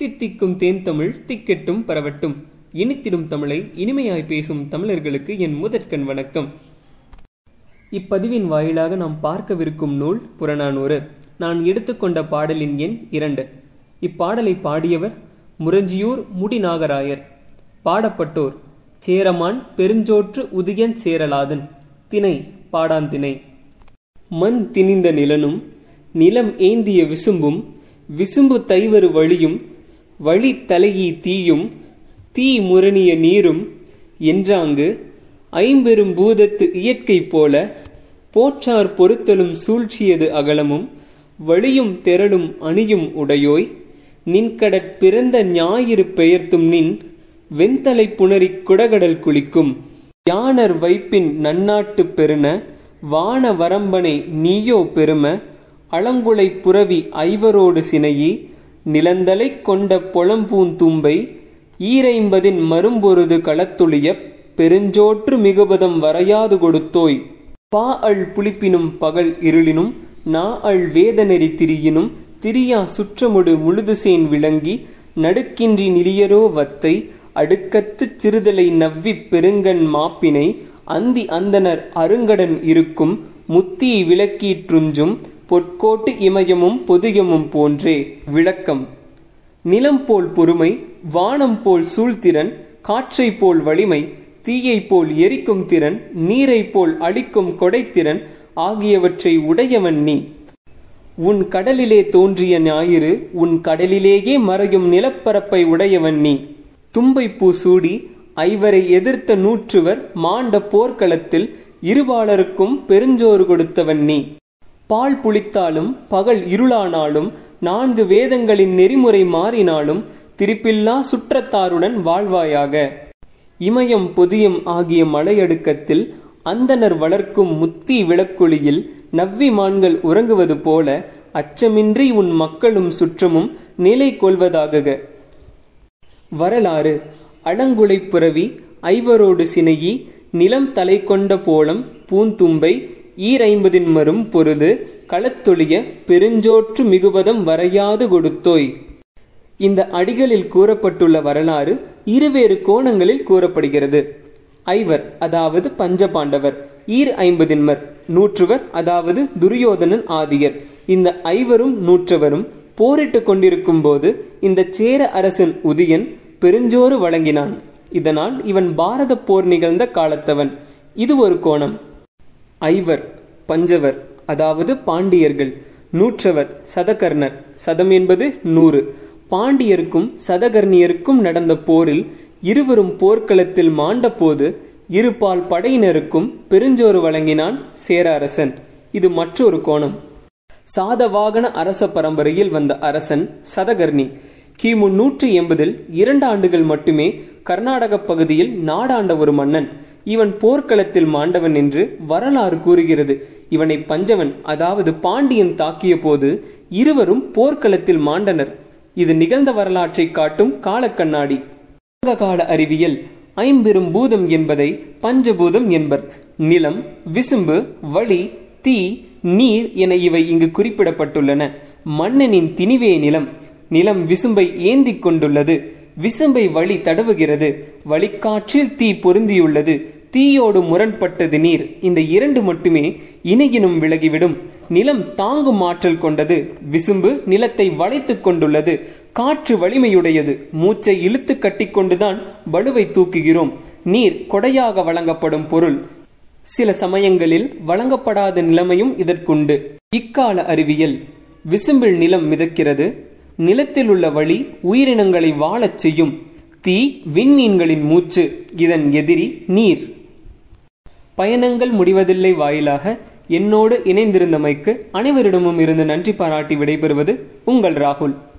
தித்திக்கும் தேன் தமிழ் திக்கெட்டும் பரவட்டும். இனித்திடும் தமிழை இனிமையாய் பேசும் தமிழர்களுக்கு என் முதற்கண் வணக்கம். இப்பதிவின் வாயிலாக நாம் பார்க்கவிருக்கும் நூல் புறநானூறு. நான் எடுத்துக்கொண்ட பாடலின் எண் இரண்டு. இப்பாடலை பாடியவர் முரஞ்சியூர் முடிநாகராயர். பாடப்பட்டோர் சேரமான் பெருஞ்சோற்று உதியன் சேரலாதன். திணை பாடாந்திணை. மண் திணிந்த நிலனும் நிலம் ஏந்திய விசும்பும் விசும்பு தைவரு வழியும் வழி தலையி தீயும் தீ முரணிய நீரும் என்றாங்கு ஐம்பெரும் பூதத்து இயற்கை போல போற்றார் பொறுத்தலும் சூழ்ச்சியது அகலமும் வழியும் திரளும் அணியும் உடையோய் நின்கடற் பிறந்த ஞாயிறு பெயர்த்தும் நின் வெண்தலை புணரி குடகடல் குளிக்கும். யானர் வைப்பின் நன்னாட்டு பெருன வான வரம்பனை நீயோ பெரும அளங்குலை புரவி ஐவரோடு சினையி நிலந்தலை கொண்ட பொலம்பூந்தும்பை ஈரைம்பதின் மரும்பொருது களத்துளியப் பெருஞ்சோற்று மிகுபதம் வரையாது கொடுத்தோய். பா அள் புளிப்பினும் பகல் இருளினும் நா அள் வேதநெறி திரியினும் திரியா சுற்றமுடு முழுதுசேன் விளங்கி நடுக்கின்றி நிலியரோ வத்தை அடுக்கத்துச் சிறுதலை நவ்விப் பெருங்கண் மாப்பினை அந்தி அந்தனர் அருங்கடன் இருக்கும் முத்தி விளக்கீற்றுஞ்சும் பொற்கோட்டு இமயமும் பொதியமும் போன்றே. விளக்கம். நிலம் போல் பொறுமை வானம் போல் சூழ்திறன் காற்றை போல் வலிமை தீயை போல் எரிக்கும் திறன் நீரை போல் அடிக்கும் கொடைத்திறன் ஆகியவற்றை உடையவன் நீ. உன் கடலிலே தோன்றிய ஞாயிறு உன் கடலிலேயே மறையும் நிலப்பரப்பை உடையவன் நீ. தும்பை பூ சூடி ஐவரை எதிர்த்த நூற்றுவர் மாண்ட போர்க்களத்தில் இருபாலருக்கும் பெருஞ்சோறு கொடுத்தவன் நீ. பால் புளித்தாலும் பகல் இருளானாலும் நான்கு வேதங்களின் நெறிமுறை மாறினாலும் திருப்பில்லா சுற்றத்தாருடன் வாழ்வாயாக. இமயம் பொதியம் ஆகிய மலையடுக்கத்தில் அந்தனர் வளர்க்கும் முத்தி விளக்குழியில் நவ்வி மான்கள் உறங்குவது போல அச்சமின்றி உன் மக்களும் சுற்றமும் நிலை கொள்வதாக வரலாறு. அடங்குலை புறவி ஐவரோடு சினையி நிலம் தலை கொண்ட போலம் பூந்தும்பை ஈரைம்பதின் மரும் பொருது களத்தொழிய பெருஞ்சோற்று மிகுபதம் வரையாது கொடுத்தோய். இந்த அடிகளில் கூறப்பட்டுள்ள வரலாறு இருவேறு கோணங்களில் கூறப்படுகிறது. ஐவர் அதாவது பஞ்சபாண்டவர். ஈர் ஐம்பதின்மர் நூற்றுவர் அதாவது துரியோதனன் ஆதியர். இந்த ஐவரும் நூற்றவரும் போரிட்டுக் கொண்டிருக்கும் போது இந்த சேர அரசன் உதியன் பெருஞ்சோறு வழங்கினான். இதனால் இவன் பாரத போர் நிகழ்ந்த காலத்தவன். இது ஒரு கோணம். ஐவர் பஞ்சவர் அதாவது பாண்டியர்கள். நூற்றவர் சதகர்ணர். சதம் என்பது நூறு. பாண்டியருக்கும் சதகர்ணியருக்கும் நடந்த போரில் இருவரும் போர்க்களத்தில் மாண்டபோது இருபால் படையினருக்கும் பெருஞ்சோறு வழங்கினான் சேர அரசன் இது மற்றொரு கோணம். சாதவாகன அரச பரம்பரையில் வந்த அரசன் சதகர்ணி. கிமு நூற்றி எண்பதில் இரண்டு ஆண்டுகள் மட்டுமே கர்நாடக பகுதியில் நாடாண்ட ஒரு மன்னன். இவன் போர்க்களத்தில் மாண்டவன் என்று வரலாறு கூறுகிறது. இவனை பஞ்சவன் அதாவது பாண்டியன் தாக்கிய போது இருவரும் போர்க்களத்தில் மாண்டனர். இது நிகழ்ந்த வரலாற்றை காட்டும் காலக்கண்ணாடி. கால அறிவியல் ஐம்பெரும் பூதம் என்பதை பஞ்சபூதம் என்பர். நிலம் விசும்பு வழி தீ நீர் என இவை இங்கு குறிப்பிடப்பட்டுள்ளன. மன்னனின் திணிவே நிலம். நிலம் விசும்பை ஏந்திக் கொண்டுள்ளது. விசும்பை வழி தடவுகிறது. வழிக்காற்றில் தீ பொருந்தியுள்ளது. தீயோடு முரண்பட்டது நீர். இந்த இரண்டு மட்டுமே இணையினும் விலகிவிடும். நிலம் தாங்கும் ஆற்றல் கொண்டது. விசும்பு நிலத்தை வளைத்துக் கொண்டுள்ளது. காற்று வலிமையுடையது. மூச்சை இழுத்து கட்டிக்கொண்டுதான் பலுவை தூக்குகிறோம். நீர் கொடையாக வழங்கப்படும் பொருள். சில சமயங்களில் வழங்கப்படாத நிலைமையும் இதற்குண்டு. இக்கால அறிவியல். விசும்பில் நிலம் மிதக்கிறது. நிலத்தில் உள்ள வழி உயிரினங்களை வாழச் செய்யும். தீ விண்மீன்களின் மூச்சு இதன் எதிரி நீர். பயணங்கள் முடிவதில்லை வாயிலாக என்னோடு இணைந்திருந்தமைக்கு அனைவரிடமும் இருந்து நன்றி பாராட்டி விடைபெறுவது உங்கள் ராகுல்.